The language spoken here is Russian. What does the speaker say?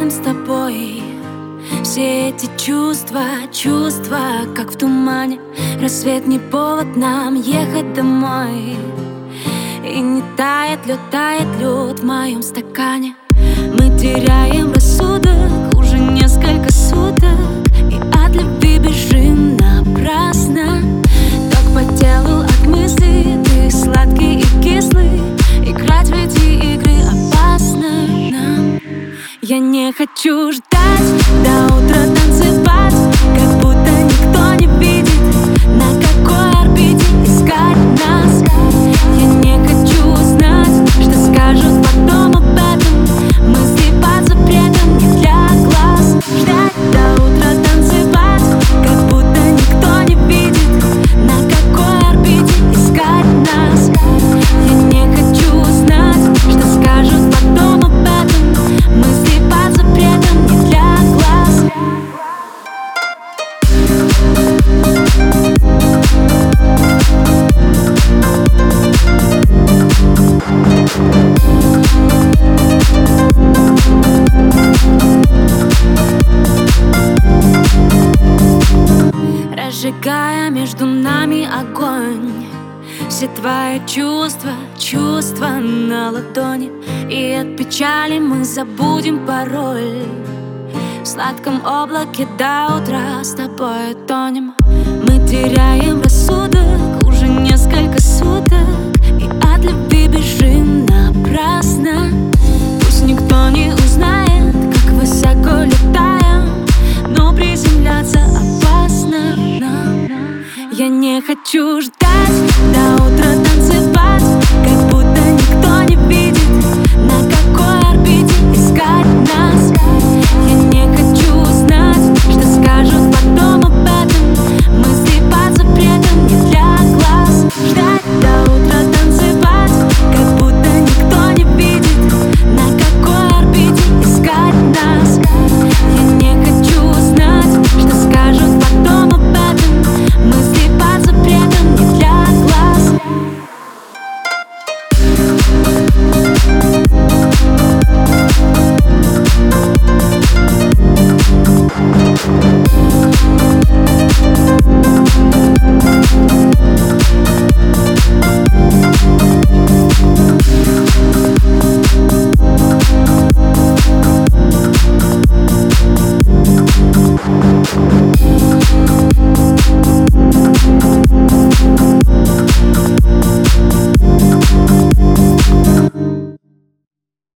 рядом с тобой. Все эти чувства, чувства, как в тумане. Рассвет не повод нам ехать домой. И не тает лед, тает лед в моем стакане. Мы теряем рассудок уже несколько суток. Я хочу ждать. До утра Разжигая между нами огонь. Все твои чувства, чувства на ладони. И от печали мы забудем пароль. В сладком облаке до утра с тобой тонем. Мы теряем хочу ждать до утра